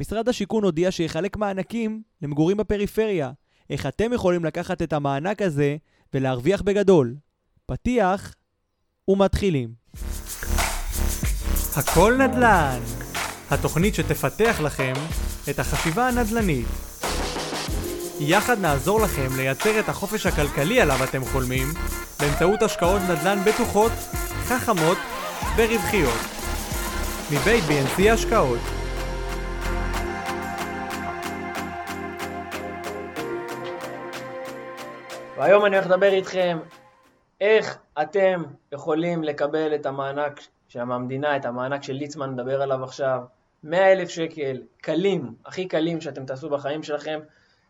משרד השיכון הודיע שיחלק מענקים למגורים בפריפריה. איך אתם יכולים לקחת את המענק הזה ולהרוויח בגדול? פתיח ומתחילים. הכל נדל"ן, התוכנית שתפתח לכם את החשיבה הנדל"נית. יחד נעזור לכם לייצר את החופש הכלכלי עליו אתם חולמים באמצעות השקעות נדל"ן בטוחות, חכמות ורווחיות. מבית BNC השקעות והיום אני הולך לדבר איתכם איך אתם יכולים לקבל את המענק מהמדינה, את המענק של ליצמן מדבר עליו עכשיו, 100 אלף שקל, קלים, הכי קלים שאתם תעשו בחיים שלכם,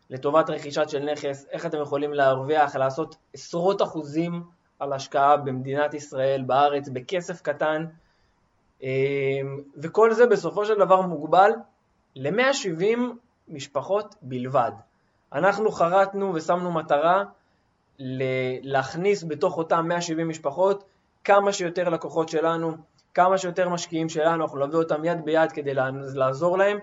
לטובת רכישת של נכס, איך אתם יכולים להרוויח, לעשות עשרות אחוזים על השקעה במדינת ישראל, בארץ, בכסף קטן, אמ, וכל זה בסופו של דבר מוגבל ל-170 משפחות בלבד. אנחנו חרטנו ושמנו מטרה להכניס בתוך אותם 170 משפחות כמה שיותר לקוחות שלנו, כמה שיותר משקיעים שלנו, אנחנו נביא אותם יד ביד כדי לעזור להם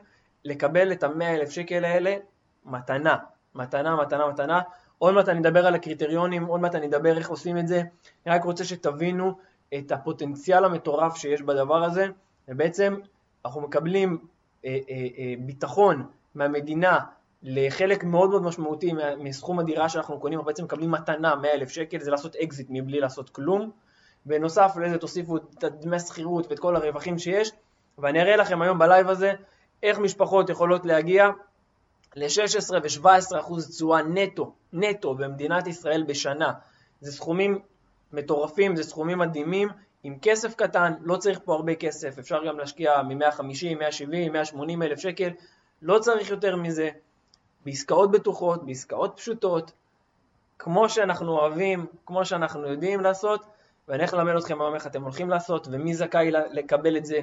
לקבל את המאה אלף שקל האלה מתנה, מתנה, מתנה, מתנה. עוד מעט אני אדבר על הקריטריונים, עוד מעט אני אדבר איך עושים את זה. אני רק רוצה שתבינו את הפוטנציאל המטורף שיש בדבר הזה, ובעצם אנחנו מקבלים אה, אה, אה, ביטחון מהמדינה לחלק מאוד מאוד משמעותי מסכום הדירה שאנחנו קונים, אנחנו בעצם מקבלים מתנה 100 אלף שקל, זה לעשות אקזיט מבלי לעשות כלום. בנוסף לזה תוסיפו את דמי השכירות ואת כל הרווחים שיש, ואני אראה לכם היום בלייב הזה איך משפחות יכולות להגיע ל-16 ו-17 אחוז תשואה נטו, נטו במדינת ישראל בשנה. זה סכומים מטורפים, זה סכומים מדהימים, עם כסף קטן, לא צריך פה הרבה כסף, אפשר גם להשקיע מ-150, 170, 180 אלף שקל, לא צריך יותר מזה. בעסקאות בטוחות, בעסקאות פשוטות, כמו שאנחנו אוהבים, כמו שאנחנו יודעים לעשות, ואני הולך ללמד אתכם היום איך אתם הולכים לעשות, ומי זכאי לקבל את זה,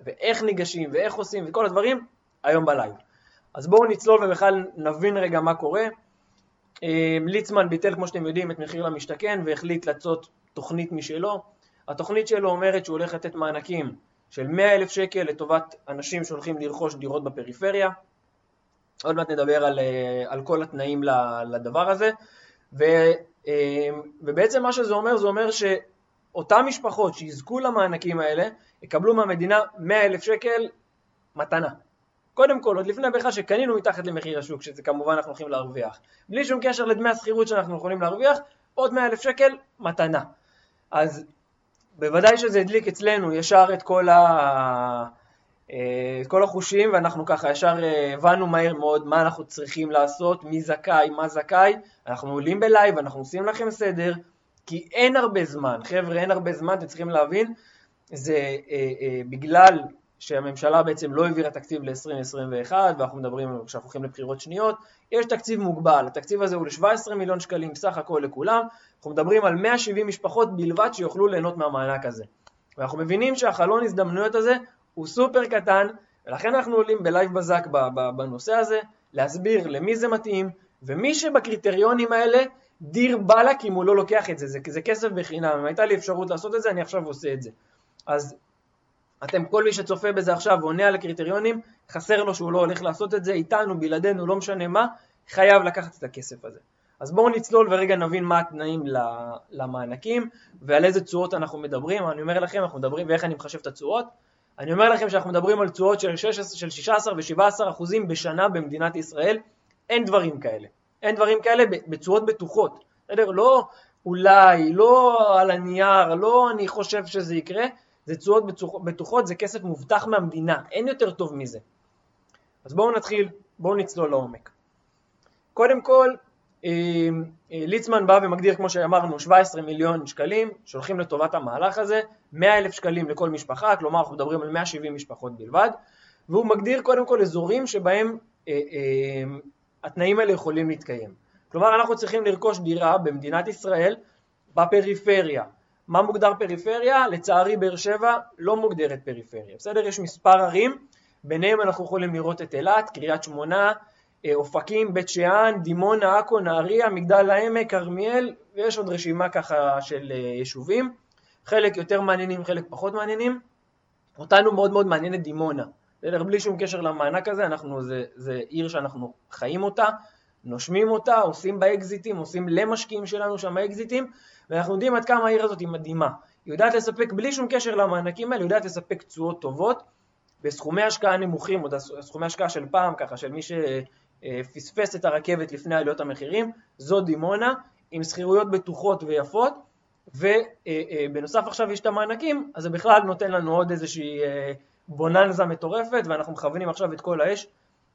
ואיך ניגשים, ואיך עושים, וכל הדברים, היום בלייב. אז בואו נצלול ובכלל נבין רגע מה קורה. אה, ליצמן ביטל, כמו שאתם יודעים, את מחיר למשתכן, והחליט לעשות תוכנית משלו. התוכנית שלו אומרת שהוא הולך לתת מענקים של 100 אלף שקל לטובת אנשים שהולכים לרכוש דירות בפריפריה. עוד מעט נדבר על, אה, על כל התנאים לדבר הזה. ו, אה, ובעצם מה שזה אומר, זה אומר שאותן משפחות שיזכו למענקים האלה, יקבלו מהמדינה 100 אלף שקל מתנה. קודם כל, עוד לפני בכלל שקנינו מתחת למחיר השוק, שזה כמובן אנחנו הולכים להרוויח. בלי שום קשר לדמי השכירות שאנחנו יכולים להרוויח, עוד 100 אלף שקל מתנה. אז בוודאי שזה הדליק אצלנו ישר את כל ה... אה, את כל החושים ואנחנו ככה ישר אה, הבנו מהר מאוד מה אנחנו צריכים לעשות, מי זכאי, מה זכאי, אנחנו עולים בלייב, אנחנו עושים לכם סדר, כי אין הרבה זמן, חבר'ה אין הרבה זמן, אתם צריכים להבין, זה אה, אה, בגלל שהממשלה בעצם לא העבירה תקציב ל-2021 ואנחנו מדברים שאנחנו הולכים לבחירות שניות, יש תקציב מוגבל, התקציב הזה הוא ל-17 מיליון שקלים בסך הכל לכולם, אנחנו מדברים על 170 משפחות בלבד שיוכלו ליהנות מהמענק הזה. ואנחנו מבינים שהחלון הזדמנויות הזה הוא סופר קטן, ולכן אנחנו עולים בלייב בזק בנושא הזה, להסביר למי זה מתאים, ומי שבקריטריונים האלה, דיר באלק אם הוא לא לוקח את זה, זה, זה כסף בחינם, אם הייתה לי אפשרות לעשות את זה, אני עכשיו עושה את זה. אז אתם, כל מי שצופה בזה עכשיו ועונה על הקריטריונים, חסר לו שהוא לא הולך לעשות את זה, איתנו, בלעדינו, לא משנה מה, חייב לקחת את הכסף הזה. אז בואו נצלול ורגע נבין מה התנאים למענקים ועל איזה תשואות אנחנו מדברים. אני אומר לכם, אנחנו מדברים ואיך אני מחשב את התשואות. אני אומר לכם שאנחנו מדברים על תשואות של, 16, של 16 ו-17 אחוזים בשנה במדינת ישראל, אין דברים כאלה. אין דברים כאלה בתשואות בטוחות. בסדר? לא אולי, לא על הנייר, לא אני חושב שזה יקרה, זה תשואות בטוחות, זה כסף מובטח מהמדינה, אין יותר טוב מזה. אז בואו נתחיל, בואו נצלול לעומק. קודם כל, אה, אה, ליצמן בא ומגדיר, כמו שאמרנו, 17 מיליון שקלים שהולכים לטובת המהלך הזה, 100 אלף שקלים לכל משפחה, כלומר אנחנו מדברים על 170 משפחות בלבד, והוא מגדיר קודם כל אזורים שבהם אה, אה, התנאים האלה יכולים להתקיים. כלומר אנחנו צריכים לרכוש דירה במדינת ישראל בפריפריה. מה מוגדר פריפריה? לצערי באר שבע לא מוגדרת פריפריה, בסדר? יש מספר ערים, ביניהם אנחנו יכולים לראות את אילת, קריית שמונה, אה, אופקים, בית שאן, דימונה, עכו, נהריה, מגדל העמק, כרמיאל, ויש עוד רשימה ככה של אה, יישובים, חלק יותר מעניינים, חלק פחות מעניינים. אותנו מאוד מאוד מעניינת דימונה, בסדר? בלי שום קשר למענק הזה, אנחנו, זה, זה עיר שאנחנו חיים אותה, נושמים אותה, עושים בה אקזיטים, עושים למשקיעים שלנו שם אקזיטים, ואנחנו יודעים עד כמה העיר הזאת היא מדהימה. היא יודעת לספק, בלי שום קשר למענקים האלה, היא יודעת לספק תשואות טובות, בסכומי השקעה נמוכים, עוד סכומי השקעה של פעם, ככה, של מי שפספס את הרכבת לפני עליות המחירים, זו דימונה, עם שכירויות בטוחות ויפות, ובנוסף עכשיו יש את המענקים, אז זה בכלל נותן לנו עוד איזושהי אה, בוננזה מטורפת, ואנחנו מכוונים עכשיו את כל האש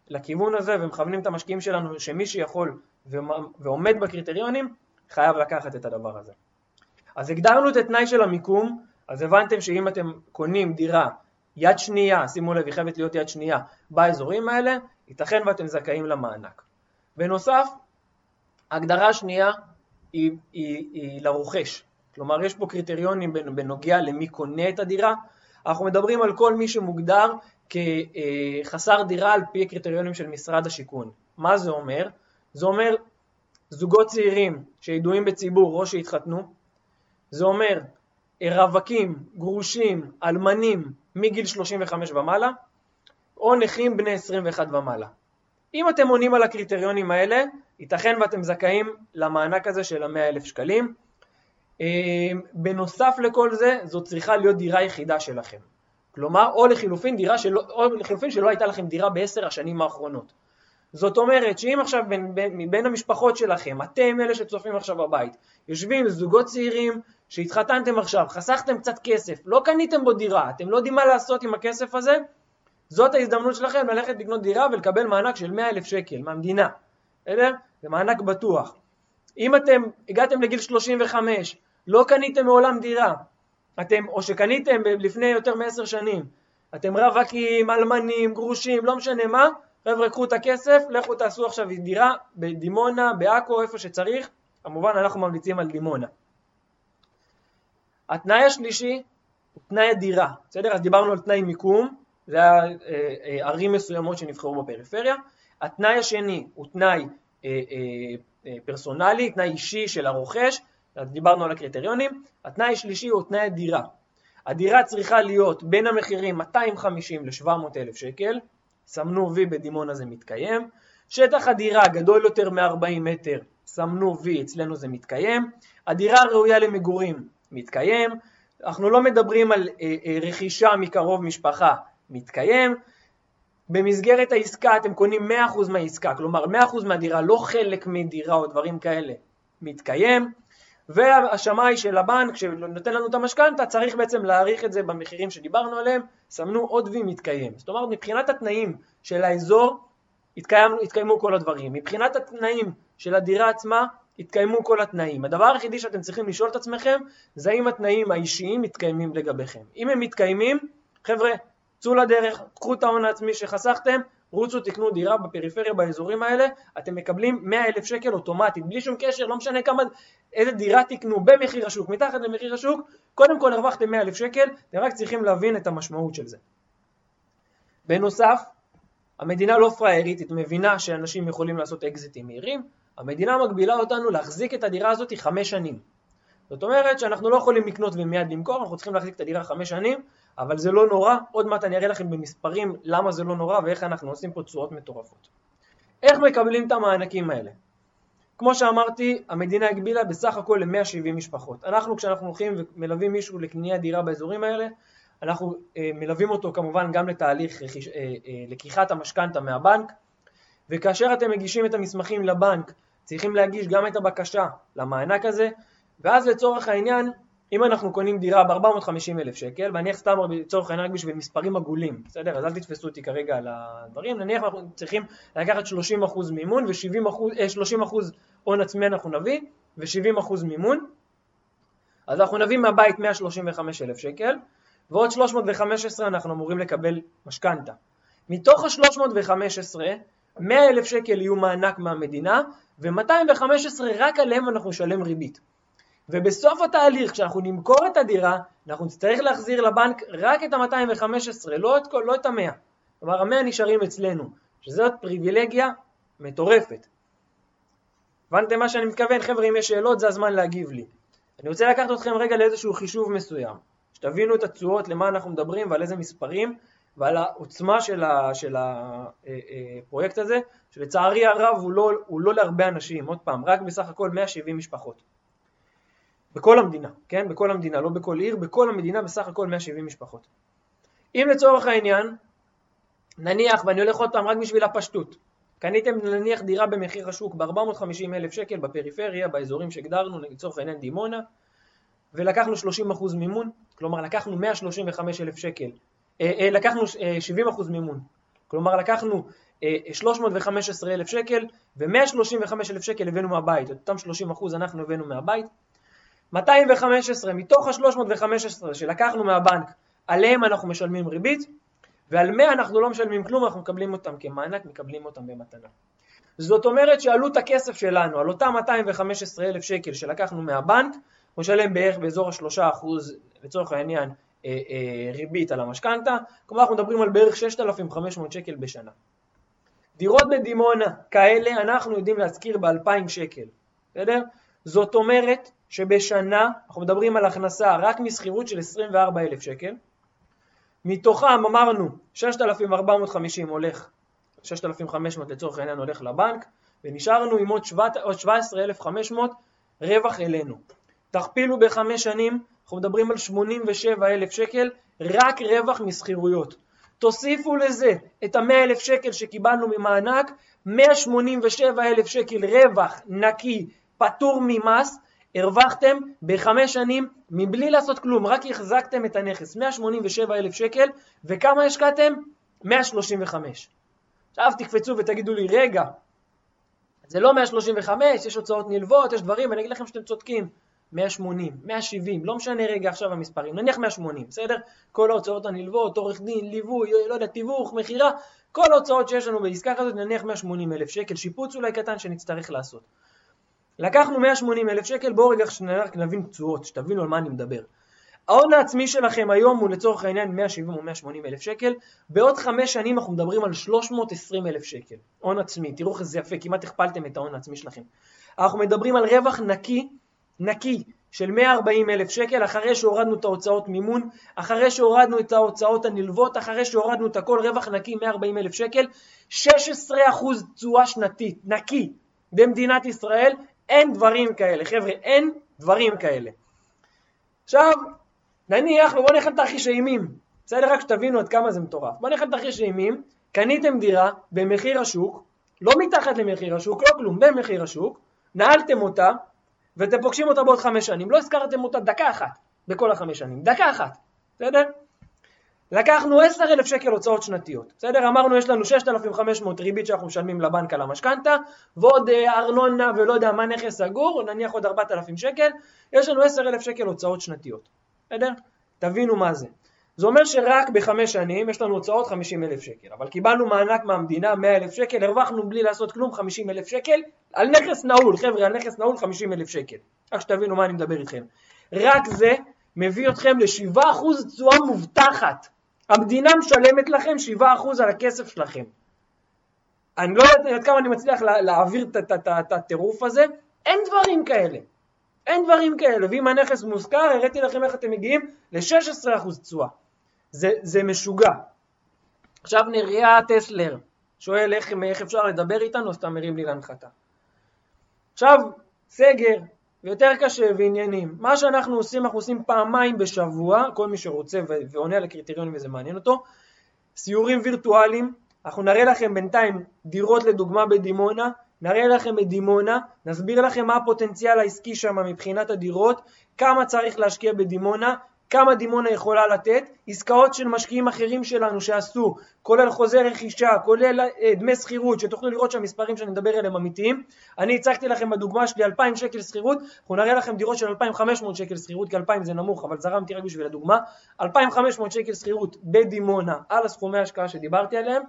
לכיוון הזה, ומכוונים את המשקיעים שלנו שמי שיכול ועומד בקריטריונים, חייב לקחת את הדבר הזה. אז הגדרנו את התנאי של המיקום, אז הבנתם שאם אתם קונים דירה יד שנייה, שימו לב, היא חייבת להיות יד שנייה, באזורים האלה, ייתכן ואתם זכאים למענק. בנוסף, ההגדרה השנייה היא, היא, היא לרוכש, כלומר יש פה קריטריונים בנוגע למי קונה את הדירה, אנחנו מדברים על כל מי שמוגדר כחסר דירה על פי הקריטריונים של משרד השיכון. מה זה אומר? זה אומר זוגות צעירים שידועים בציבור או שהתחתנו, זה אומר רווקים, גרושים, אלמנים מגיל 35 ומעלה, או נכים בני 21 ומעלה. אם אתם עונים על הקריטריונים האלה, ייתכן ואתם זכאים למענק הזה של ה-100,000 שקלים. אמ, בנוסף לכל זה, זו צריכה להיות דירה יחידה שלכם. כלומר, או לחילופין, דירה שלא, או לחילופין שלא הייתה לכם דירה בעשר השנים האחרונות. זאת אומרת שאם עכשיו בין, בין, מבין המשפחות שלכם, אתם אלה שצופים עכשיו בבית, יושבים זוגות צעירים שהתחתנתם עכשיו, חסכתם קצת כסף, לא קניתם בו דירה, אתם לא יודעים מה לעשות עם הכסף הזה, זאת ההזדמנות שלכם ללכת לקנות דירה ולקבל מענק של 100 אלף שקל מהמדינה, בסדר? זה מענק בטוח. אם אתם הגעתם לגיל 35, לא קניתם מעולם דירה, אתם, או שקניתם לפני יותר מעשר שנים, אתם רווקים, אלמנים, גרושים, לא משנה מה, חבר'ה קחו את הכסף, לכו תעשו עכשיו דירה בדימונה, בעכו, איפה שצריך, כמובן אנחנו ממליצים על דימונה. התנאי השלישי הוא תנאי הדירה, בסדר? אז דיברנו על תנאי מיקום, זה היה אה, אה, ערים מסוימות שנבחרו בפריפריה. התנאי השני הוא תנאי פרסונלי, תנאי אישי של הרוכש, דיברנו על הקריטריונים. התנאי השלישי הוא תנאי הדירה. הדירה צריכה להיות בין המחירים 250 ל-700 אלף שקל, סמנו וי בדימונה זה מתקיים. שטח הדירה גדול יותר מ-40 מטר, סמנו וי, אצלנו זה מתקיים. הדירה ראויה למגורים, מתקיים. אנחנו לא מדברים על אה, אה, רכישה מקרוב משפחה, מתקיים. במסגרת העסקה אתם קונים 100% מהעסקה, כלומר 100% מהדירה, לא חלק מדירה או דברים כאלה, מתקיים. והשמאי של הבנק שנותן לנו את המשכנתה צריך בעצם להעריך את זה במחירים שדיברנו עליהם, סמנו עוד וי מתקיים. זאת אומרת מבחינת התנאים של האזור התקיימו, התקיימו כל הדברים, מבחינת התנאים של הדירה עצמה התקיימו כל התנאים. הדבר היחידי שאתם צריכים לשאול את עצמכם זה האם התנאים האישיים מתקיימים לגביכם. אם הם מתקיימים, חבר'ה, צאו לדרך, קחו את ההון העצמי שחסכתם, רוצו תקנו דירה בפריפריה באזורים האלה, אתם מקבלים 100 אלף שקל אוטומטית, בלי שום קשר, לא משנה כמה, איזה דירה תקנו במחיר השוק, מתחת למחיר השוק, קודם כל הרווחתם 100 אלף שקל, אתם רק צריכים להבין את המשמעות של זה. בנוסף, המדינה לא פראיירית, היא מבינה שאנשים יכולים לעשות אקזיטים מהירים, המדינה מגבילה אותנו להחזיק את הדירה הזאת חמש שנים. זאת אומרת שאנחנו לא יכולים לקנות ומיד למכור, אנחנו צריכים להחזיק את הדירה חמש שנים, אבל זה לא נורא, עוד מעט אני אראה לכם במספרים למה זה לא נורא ואיך אנחנו עושים פה תשואות מטורפות. איך מקבלים את המענקים האלה? כמו שאמרתי, המדינה הגבילה בסך הכל ל-170 משפחות. אנחנו כשאנחנו הולכים ומלווים מישהו לקניית דירה באזורים האלה, אנחנו אה, מלווים אותו כמובן גם לתהליך אה, אה, לקיחת המשכנתה מהבנק, וכאשר אתם מגישים את המסמכים לבנק, צריכים להגיש גם את הבקשה למענק הזה, ואז לצורך העניין אם אנחנו קונים דירה ב-450 אלף שקל, ואני סתם לצורך העניין רק בשביל מספרים עגולים, בסדר? אז אל תתפסו אותי כרגע על הדברים, נניח אנחנו צריכים לקחת 30% מימון ו-30% אה, הון עצמי אנחנו נביא ו-70% מימון, אז אנחנו נביא מהבית 135 אלף שקל, ועוד 315 אנחנו אמורים לקבל משכנתה. מתוך ה-315, 100 אלף שקל יהיו מענק מהמדינה, ו-215 רק עליהם אנחנו נשלם ריבית. ובסוף התהליך, כשאנחנו נמכור את הדירה, אנחנו נצטרך להחזיר לבנק רק את ה-215, לא את, לא את ה-100. כלומר, ה-100 נשארים אצלנו, שזאת פריבילגיה מטורפת. הבנתם מה שאני מתכוון? חבר'ה, אם יש שאלות, זה הזמן להגיב לי. אני רוצה לקחת אתכם רגע לאיזשהו חישוב מסוים, שתבינו את התשואות, למה אנחנו מדברים ועל איזה מספרים, ועל העוצמה של, של הפרויקט הזה, שלצערי הרב הוא לא, הוא לא להרבה אנשים, עוד פעם, רק בסך הכל 170 משפחות. בכל המדינה, כן? בכל המדינה, לא בכל עיר, בכל המדינה בסך הכל 170 משפחות. אם לצורך העניין, נניח, ואני הולך עוד פעם רק בשביל הפשטות, קניתם נניח דירה במחיר השוק ב-450 אלף שקל בפריפריה, באזורים שהגדרנו, לצורך העניין דימונה, ולקחנו 30% מימון, כלומר לקחנו 135 אלף שקל, אה, אה, לקחנו אה, 70% מימון, כלומר לקחנו 315 אה, אלף שקל ו-135 אלף שקל הבאנו מהבית, את אותם 30% אנחנו הבאנו מהבית, 215 מתוך ה-315 שלקחנו מהבנק, עליהם אנחנו משלמים ריבית, ועל 100 אנחנו לא משלמים כלום, אנחנו מקבלים אותם כמענק, מקבלים אותם במתנה. זאת אומרת שעלות הכסף שלנו, על אותם 215 אלף שקל שלקחנו מהבנק, הוא משלם בערך באזור ה-3% לצורך העניין אה, אה, ריבית על המשכנתה, כלומר אנחנו מדברים על בערך 6,500 שקל בשנה. דירות בדימונה כאלה אנחנו יודעים להשכיר ב-2,000 שקל, בסדר? זאת אומרת שבשנה אנחנו מדברים על הכנסה רק משכירות של 24,000 שקל, מתוכם אמרנו 6,450 הולך, 6,500 לצורך העניין הולך לבנק, ונשארנו עם עוד 17,500 רווח אלינו. תכפילו בחמש שנים, אנחנו מדברים על 87,000 שקל רק רווח משכירויות. תוסיפו לזה את ה-100,000 שקל שקיבלנו ממענק, 187,000 שקל רווח נקי פטור ממס, הרווחתם בחמש שנים מבלי לעשות כלום, רק החזקתם את הנכס, 187 אלף שקל, וכמה השקעתם? 135. עכשיו תקפצו ותגידו לי, רגע, זה לא 135, יש הוצאות נלוות, יש דברים, ואני אגיד לכם שאתם צודקים. 180, 170, לא משנה רגע עכשיו המספרים, נניח 180, בסדר? כל ההוצאות הנלוות, עורך דין, ליווי, לא יודע, תיווך, מכירה, כל ההוצאות שיש לנו בעסקה כזאת, נניח 180 אלף שקל, שיפוץ אולי קטן שנצטרך לעשות. לקחנו 180 אלף שקל, בואו רגע נבין תשואות, שתבינו על מה אני מדבר. ההון העצמי שלכם היום הוא לצורך העניין 170 או 180 אלף שקל, בעוד חמש שנים אנחנו מדברים על 320 אלף שקל, הון עצמי, תראו איך זה יפה, כמעט הכפלתם את ההון העצמי שלכם. אנחנו מדברים על רווח נקי, נקי, של 140 אלף שקל, אחרי שהורדנו את ההוצאות מימון, אחרי שהורדנו את ההוצאות הנלוות, אחרי שהורדנו את הכל, רווח נקי 140 אלף שקל, 16% תשואה שנתית, נקי, במדינת ישראל, אין דברים כאלה, חבר'ה, אין דברים כאלה. עכשיו, נניח, ובואו נלך לתרחיש אימים, בסדר? רק שתבינו עד כמה זה מטורף. בואו נלך לתרחיש אימים, קניתם דירה במחיר השוק, לא מתחת למחיר השוק, לא כלום, במחיר השוק, נעלתם אותה, ואתם פוגשים אותה בעוד חמש שנים, לא הזכרתם אותה דקה אחת בכל החמש שנים, דקה אחת, בסדר? לקחנו 10,000 שקל הוצאות שנתיות, בסדר? אמרנו יש לנו 6,500 ריבית שאנחנו משלמים לבנק על המשכנתה, ועוד אה, ארנונה ולא יודע מה נכס סגור, נניח עוד 4,000 שקל, יש לנו 10,000 שקל הוצאות שנתיות, בסדר? תבינו מה זה. זה אומר שרק בחמש שנים יש לנו הוצאות 50,000 שקל, אבל קיבלנו מענק מהמדינה 100,000 שקל, הרווחנו בלי לעשות כלום 50,000 שקל על נכס נעול, חבר'ה, על נכס נעול 50,000 שקל. רק שתבינו מה אני מדבר איתכם. רק זה מביא אתכם ל-7% תשואה מובטחת. המדינה משלמת לכם 7% על הכסף שלכם. אני לא יודעת עד כמה אני מצליח להעביר את הטירוף הזה, אין דברים כאלה. אין דברים כאלה, ואם הנכס מושכר, הראיתי לכם איך אתם מגיעים ל-16% תשואה. זה, זה משוגע. עכשיו נריה טסלר שואל איך, איך אפשר לדבר איתנו, סתם מרים לי להנחתה. עכשיו, סגר, ויותר קשה ועניינים. מה שאנחנו עושים, אנחנו עושים פעמיים בשבוע, כל מי שרוצה ועונה על הקריטריונים וזה מעניין אותו, סיורים וירטואליים, אנחנו נראה לכם בינתיים דירות לדוגמה בדימונה, נראה לכם את דימונה, נסביר לכם מה הפוטנציאל העסקי שם מבחינת הדירות, כמה צריך להשקיע בדימונה, כמה דימונה יכולה לתת, עסקאות של משקיעים אחרים שלנו שעשו, כולל חוזה רכישה, כולל אה, דמי שכירות, שתוכלו לראות שהמספרים שאני מדבר עליהם אמיתיים. אני הצגתי לכם בדוגמה שלי 2,000 שקל שכירות, אנחנו נראה לכם דירות של 2,500 שקל שכירות, כי 2,000 זה נמוך, אבל זרמתי רק בשביל הדוגמה. 2,500 שקל שכירות בדימונה על הסכומי ההשקעה שדיברתי עליהם,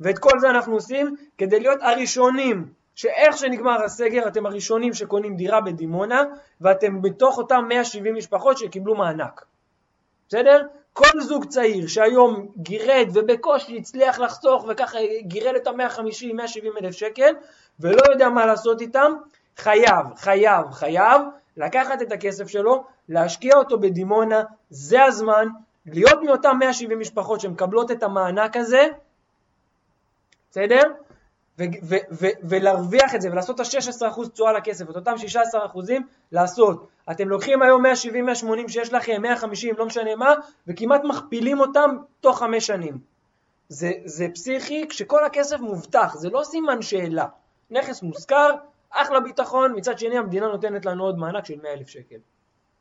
ואת כל זה אנחנו עושים כדי להיות הראשונים שאיך שנגמר הסגר אתם הראשונים שקונים דירה בדימונה ואתם בתוך אותם 170 משפחות שקיבלו מענק. בסדר? כל זוג צעיר שהיום גירד ובקושי הצליח לחסוך וככה גירד את ה-150-170 אלף שקל ולא יודע מה לעשות איתם, חייב, חייב, חייב לקחת את הכסף שלו, להשקיע אותו בדימונה, זה הזמן, להיות מאותם 170 משפחות שמקבלות את המענק הזה, בסדר? ולהרוויח את זה ולעשות את ה-16% תשואה לכסף, את אותם 16% לעשות. אתם לוקחים היום 170-180 שיש לכם, 150, לא משנה מה, וכמעט מכפילים אותם תוך חמש שנים. זה, זה פסיכי כשכל הכסף מובטח, זה לא סימן שאלה. נכס מושכר, אחלה ביטחון, מצד שני המדינה נותנת לנו עוד מענק של 100,000 שקל.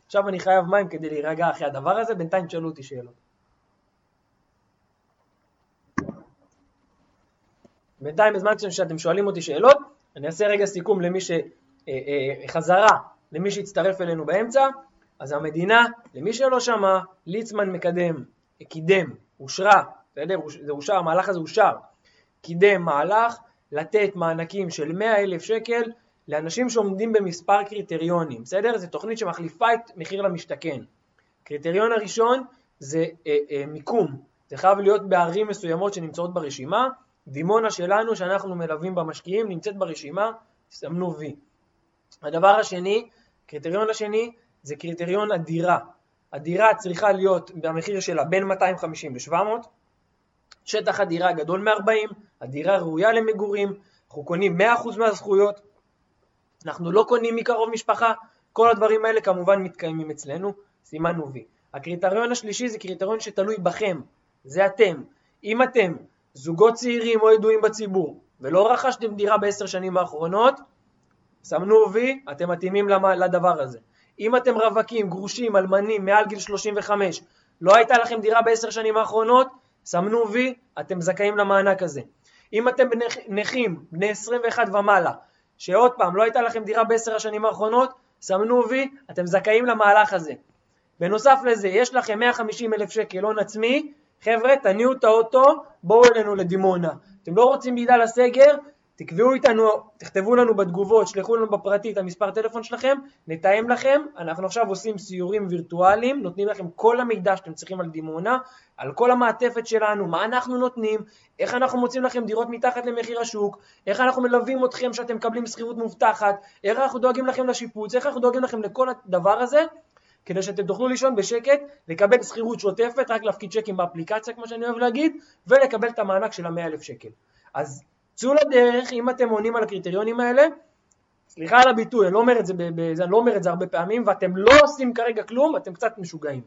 עכשיו אני חייב מים כדי להירגע אחרי הדבר הזה, בינתיים תשאלו אותי שאלות. בינתיים בזמן שאתם שואלים אותי שאלות, אני אעשה רגע סיכום למי ש... אה, אה, חזרה למי שהצטרף אלינו באמצע, אז המדינה, למי שלא שמע, ליצמן מקדם, קידם, אושרה, בסדר? זה אושר, המהלך הזה אושר, קידם מהלך לתת מענקים של 100 אלף שקל לאנשים שעומדים במספר קריטריונים, בסדר? זו תוכנית שמחליפה את מחיר למשתכן. קריטריון הראשון זה אה, אה, מיקום, זה חייב להיות בערים מסוימות שנמצאות ברשימה, דימונה שלנו שאנחנו מלווים במשקיעים נמצאת ברשימה, סמנו וי. הדבר השני, קריטריון השני זה קריטריון הדירה. הדירה צריכה להיות במחיר שלה בין 250 ל-700, שטח הדירה גדול מ-40, הדירה ראויה למגורים, אנחנו קונים 100% מהזכויות, אנחנו לא קונים מקרוב משפחה, כל הדברים האלה כמובן מתקיימים אצלנו, סימנו וי. הקריטריון השלישי זה קריטריון שתלוי בכם, זה אתם. אם אתם זוגות צעירים או ידועים בציבור ולא רכשתם דירה בעשר שנים האחרונות, סמנו וי, אתם מתאימים לדבר הזה. אם אתם רווקים, גרושים, אלמנים, מעל גיל 35, לא הייתה לכם דירה בעשר שנים האחרונות, סמנו וי, אתם זכאים למענק הזה. אם אתם נכים, בני 21 ומעלה, שעוד פעם, לא הייתה לכם דירה בעשר השנים האחרונות, סמנו וי, אתם זכאים למהלך הזה. בנוסף לזה, יש לכם 150 אלף שקל הון עצמי, חבר'ה, תניעו את האוטו, בואו אלינו לדימונה. אתם לא רוצים בגלל הסגר, תקבעו איתנו, תכתבו לנו בתגובות, שלחו לנו בפרטי את המספר טלפון שלכם, נתאם לכם, אנחנו עכשיו עושים סיורים וירטואליים, נותנים לכם כל המידע שאתם צריכים על דימונה, על כל המעטפת שלנו, מה אנחנו נותנים, איך אנחנו מוצאים לכם דירות מתחת למחיר השוק, איך אנחנו מלווים אתכם שאתם מקבלים שכירות מובטחת, איך אנחנו דואגים לכם לשיפוץ, איך אנחנו דואגים לכם לכל הדבר הזה, כדי שאתם תוכלו לישון בשקט, לקבל שכירות שוטפת, רק להפקיד צ'קים באפליקציה כמו שאני אוהב להגיד, ולקבל את המענק של ה-100,000 שקל. אז צאו לדרך אם אתם עונים על הקריטריונים האלה, סליחה על הביטוי, אני לא אומר את זה, בזה, אני לא אומר את זה הרבה פעמים, ואתם לא עושים כרגע כלום, אתם קצת משוגעים,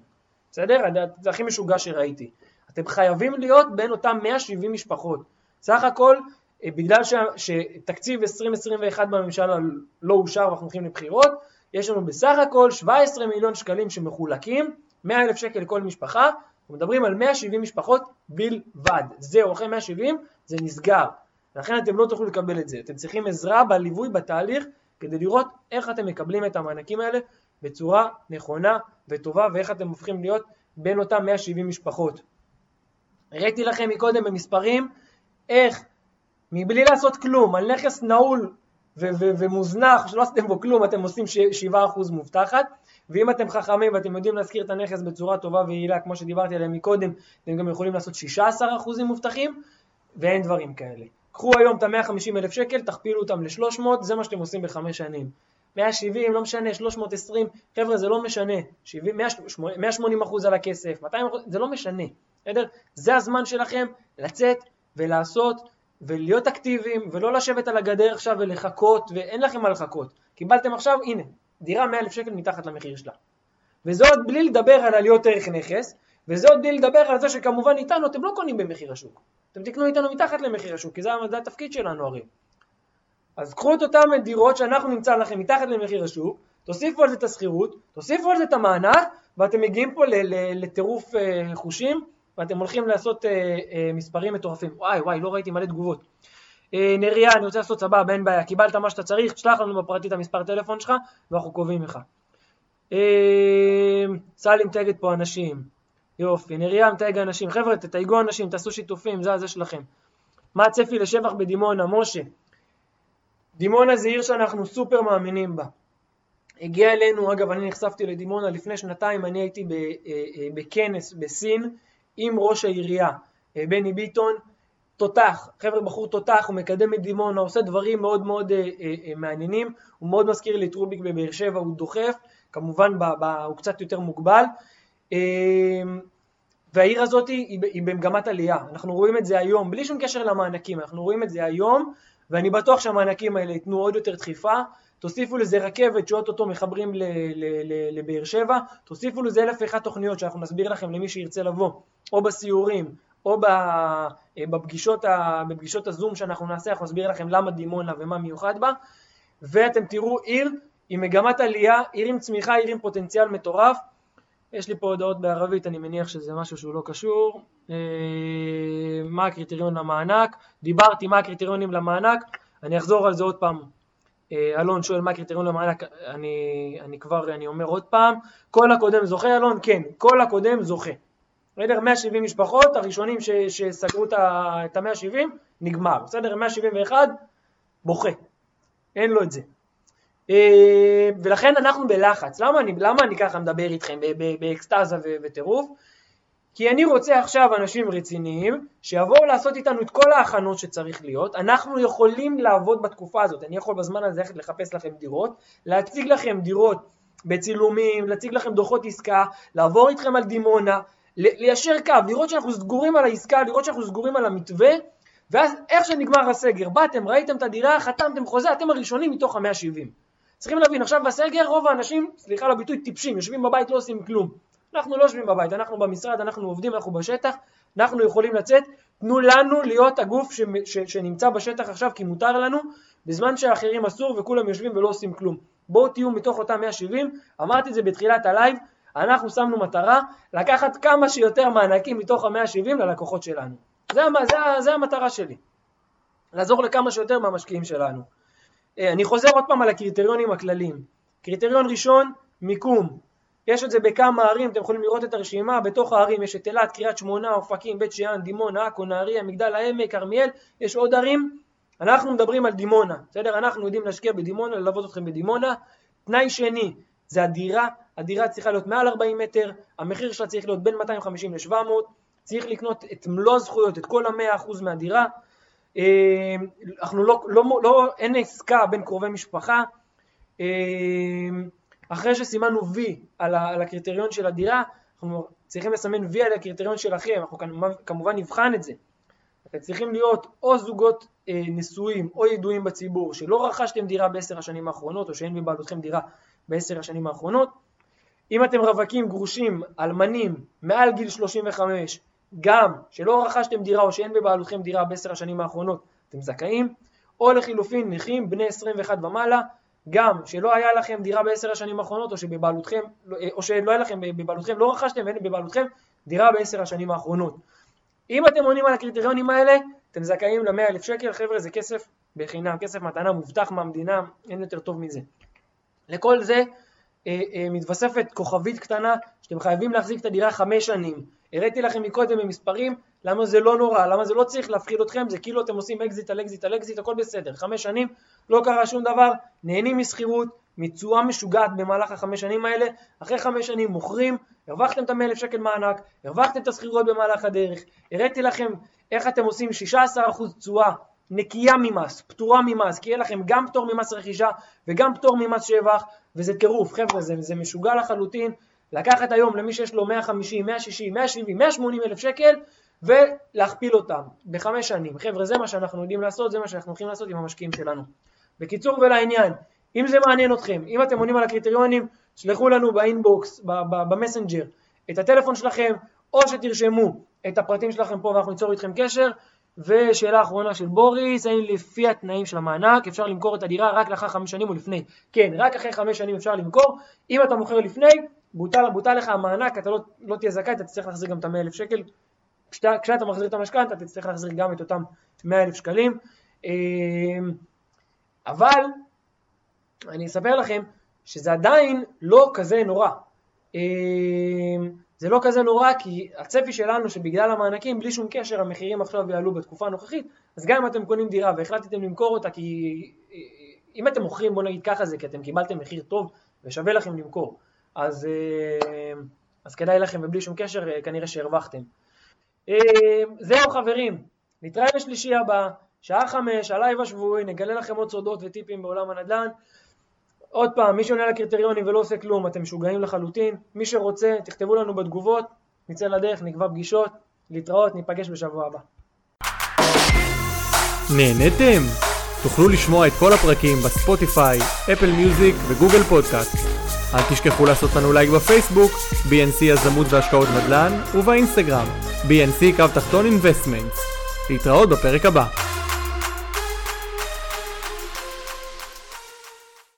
בסדר? זה הכי משוגע שראיתי. אתם חייבים להיות בין אותם 170 משפחות. סך הכל, אה, בגלל ש, שתקציב 2021 בממשלה לא אושר ואנחנו הולכים לבחירות, יש לנו בסך הכל 17 מיליון שקלים שמחולקים, 100 אלף שקל לכל משפחה, אנחנו מדברים על 170 משפחות בלבד. זהו, אחרי 170 זה נסגר. לכן אתם לא תוכלו לקבל את זה. אתם צריכים עזרה בליווי, בתהליך, כדי לראות איך אתם מקבלים את המענקים האלה בצורה נכונה וטובה, ואיך אתם הופכים להיות בין אותם 170 משפחות. הראיתי לכם מקודם במספרים איך מבלי לעשות כלום, על נכס נעול ו- ו- ומוזנח, שלא עשיתם בו כלום, אתם עושים 7% מובטחת, ואם אתם חכמים ואתם יודעים להזכיר את הנכס בצורה טובה ויעילה, כמו שדיברתי עליהם מקודם, אתם גם יכולים לעשות 16% מובטחים, ואין דברים כאלה. קחו היום את ה-150 אלף שקל, תכפילו אותם ל-300, זה מה שאתם עושים בחמש שנים. 170, לא משנה, 320, חבר'ה זה לא משנה, 70, 180 אחוז על הכסף, 200 אחוז, זה לא משנה, בסדר? זה הזמן שלכם לצאת ולעשות ולהיות אקטיביים ולא לשבת על הגדר עכשיו ולחכות ואין לכם מה לחכות. קיבלתם עכשיו, הנה, דירה 100 אלף שקל מתחת למחיר שלה. וזה עוד בלי לדבר על עליות ערך נכס, וזה עוד בלי לדבר על זה שכמובן איתנו אתם לא קונים במחיר השוק. אתם תקנו איתנו מתחת למחיר השוק, כי זה, זה התפקיד שלנו הרי. אז קחו את אותן דירות שאנחנו נמצא לכם מתחת למחיר השוק, תוסיפו על זה את השכירות, תוסיפו על זה את המענק, ואתם מגיעים פה לטירוף אה, חושים, ואתם הולכים לעשות אה, אה, מספרים מטורפים. וואי וואי, לא ראיתי מלא תגובות. נריה, אני רוצה לעשות סבבה, אין בעיה, קיבלת מה שאתה צריך, תשלח לנו בפרטי את המספר טלפון שלך, ואנחנו קובעים לך. סלים תגד פה אנשים. יופי, נריה מתייג אנשים. חבר'ה, תתייגו אנשים, תעשו שיתופים, זה הזה שלכם. מה הצפי לשבח בדימונה? משה. דימונה זה עיר שאנחנו סופר מאמינים בה. הגיע אלינו, אגב, אני נחשפתי לדימונה לפני שנתיים, אני הייתי אה, אה, בכנס בסין עם ראש העירייה, אה, בני ביטון, תותח, חבר'ה, בחור תותח, הוא מקדם את דימונה, עושה דברים מאוד מאוד מעניינים, הוא מאוד מזכיר לי את רוביק בבאר שבע, הוא דוחף, כמובן ב, ב, הוא קצת יותר מוגבל. והעיר הזאת היא, היא במגמת עלייה. אנחנו רואים את זה היום, בלי שום קשר למענקים, אנחנו רואים את זה היום, ואני בטוח שהמענקים האלה ייתנו עוד יותר דחיפה. תוסיפו לזה רכבת שאו-טו-טו מחברים לבאר שבע, תוסיפו לזה אלף ואחת תוכניות שאנחנו נסביר לכם למי שירצה לבוא, או בסיורים, או בפגישות, בפגישות הזום שאנחנו נעשה, אנחנו נסביר לכם למה דימונה ומה מיוחד בה, ואתם תראו עיר עם מגמת עלייה, עיר עם צמיחה, עיר עם פוטנציאל מטורף. יש לי פה הודעות בערבית, אני מניח שזה משהו שהוא לא קשור. אה, מה הקריטריון למענק? דיברתי מה הקריטריונים למענק, אני אחזור על זה עוד פעם. אה, אלון שואל מה הקריטריון למענק, אני, אני כבר, אני אומר עוד פעם, כל הקודם זוכה אלון? כן, כל הקודם זוכה. בסדר? 170 משפחות, הראשונים ש, שסגרו את ה-170, נגמר. בסדר? 171, בוכה. אין לו את זה. אה, ולכן אנחנו בלחץ. למה אני, למה אני ככה מדבר איתכם באקסטזה וטירוף? כי אני רוצה עכשיו אנשים רציניים שיבואו לעשות איתנו את כל ההכנות שצריך להיות. אנחנו יכולים לעבוד בתקופה הזאת. אני יכול בזמן הזה ללכת לחפש לכם דירות, להציג לכם דירות בצילומים, להציג לכם דוחות עסקה, לעבור איתכם על דימונה, ליישר קו, לראות שאנחנו סגורים על העסקה, לראות שאנחנו סגורים על המתווה, ואז איך שנגמר הסגר, באתם, ראיתם את הדירה, חתמתם חוזה, אתם הראשונים מתוך המאה שבעים. צריכים להבין, עכשיו בסגר רוב האנשים, סליחה על הביטוי, טיפשים, יושבים בבית, לא עושים כלום. אנחנו לא יושבים בבית, אנחנו במשרד, אנחנו עובדים, אנחנו בשטח, אנחנו יכולים לצאת, תנו לנו להיות הגוף ש, ש, שנמצא בשטח עכשיו כי מותר לנו, בזמן שאחרים אסור וכולם יושבים ולא עושים כלום. בואו תהיו מתוך אותם 170, אמרתי את זה בתחילת הלייב, אנחנו שמנו מטרה לקחת כמה שיותר מענקים מתוך ה-170 ללקוחות שלנו. זה, זה, זה המטרה שלי, לעזור לכמה שיותר מהמשקיעים שלנו. אה, אני חוזר עוד פעם על הקריטריונים הכלליים. קריטריון ראשון, מיקום. יש את זה בכמה ערים, אתם יכולים לראות את הרשימה, בתוך הערים יש את אילת, קריית שמונה, אופקים, בית שאן, דימונה, עכו, נהריה, מגדל העמק, כרמיאל, יש עוד ערים, אנחנו מדברים על דימונה, בסדר? אנחנו יודעים להשקיע בדימונה, ללוות אתכם בדימונה. תנאי שני, זה הדירה, הדירה צריכה להיות מעל 40 מטר, המחיר שלה צריך להיות בין 250 ל-700, צריך לקנות את מלוא הזכויות, את כל ה-100% מהדירה, אה, אנחנו לא, לא, לא, אין עסקה בין קרובי משפחה, אה, אחרי שסימנו וי על, על הקריטריון של הדירה, אנחנו צריכים לסמן וי על הקריטריון שלכם, אנחנו כמובן נבחן את זה. אתם צריכים להיות או זוגות אה, נשואים או ידועים בציבור שלא רכשתם דירה בעשר השנים האחרונות או שאין בבעלותכם דירה בעשר השנים האחרונות. אם אתם רווקים, גרושים, אלמנים, מעל גיל 35, גם שלא רכשתם דירה או שאין בבעלותכם דירה בעשר השנים האחרונות, אתם זכאים, או לחילופין נכים בני 21 ומעלה, גם שלא היה לכם דירה בעשר השנים האחרונות או שבבעלותכם, או שלא היה לכם בבעלותכם, לא רכשתם ואין בבעלותכם דירה בעשר השנים האחרונות. אם אתם עונים על הקריטריונים האלה, אתם זכאים ל-100 אלף שקל, חבר'ה זה כסף בחינם, כסף מתנה מובטח מהמדינה, אין יותר טוב מזה. לכל זה מתווספת כוכבית קטנה שאתם חייבים להחזיק את הדירה חמש שנים. הראיתי לכם מקודם במספרים למה זה לא נורא, למה זה לא צריך להפחיד אתכם, זה כאילו אתם עושים אקזיט על אקזיט על אקזיט, הכל בסדר. חמש שנים, לא קרה שום דבר, נהנים משכירות, מתשואה משוגעת במהלך החמש שנים האלה, אחרי חמש שנים מוכרים, הרווחתם את המאה אלף שקל מענק, הרווחתם את השכירות במהלך הדרך, הראיתי לכם איך אתם עושים 16% תשואה נקייה ממס, פטורה ממס, כי יהיה לכם גם פטור ממס רכישה וגם פטור ממס שבח, וזה טירוף, חבר'ה, זה, זה משוגע לחלוטין. לקחת היום למי שיש לו 150, 160, 170, 180 אלף שקל ולהכפיל אותם בחמש שנים. חבר'ה, זה מה שאנחנו יודעים לעשות, זה מה שאנחנו הולכים לעשות עם המשקיעים שלנו. בקיצור ולעניין, אם זה מעניין אתכם, אם אתם עונים על הקריטריונים, שלחו לנו באינבוקס, במסנג'ר, את הטלפון שלכם, או שתרשמו את הפרטים שלכם פה ואנחנו ניצור איתכם קשר. ושאלה אחרונה של בוריס, האם לפי התנאים של המענק אפשר למכור את הדירה רק לאחר חמש שנים או לפני? כן, רק אחרי חמש שנים אפשר למכור, אם אתה מוכר לפני, בוטל, בוטל לך המענק, אתה לא, לא תהיה זכאי, אתה תצטרך להחזיר גם את המאה אלף שקל, כשאתה, כשאתה מחזיר את המשכנתה, אתה תצטרך להחזיר גם את אותם מאה אלף שקלים, אמ, אבל אני אספר לכם שזה עדיין לא כזה נורא. זה לא כזה נורא כי הצפי שלנו שבגלל המענקים בלי שום קשר המחירים עכשיו יעלו בתקופה הנוכחית אז גם אם אתם קונים דירה והחלטתם למכור אותה כי אם אתם מוכרים בוא נגיד ככה זה כי אתם קיבלתם מחיר טוב ושווה לכם למכור אז, אה, אז כדאי לכם ובלי שום קשר אה, כנראה שהרווחתם. אה, זהו חברים, נתראה בשלישי הבא, שעה חמש, הלייב השבועי, נגלה לכם עוד סודות וטיפים בעולם הנדל"ן. עוד פעם, מי שעונה לקריטריונים ולא עושה כלום, אתם משוגעים לחלוטין. מי שרוצה, תכתבו לנו בתגובות, נצא לדרך, נקבע פגישות, להתראות, ניפגש בשבוע הבא. נהניתם? תוכלו לשמוע את כל הפרקים בספוטיפיי, אפל מיוזיק וגוגל פודקאסט. אל תשכחו לעשות לנו לייק בפייסבוק, BNC יזמות והשקעות נדל"ן, ובאינסטגרם, BNC קו תחתון אינבסטמנטס. להתראות בפרק הבא.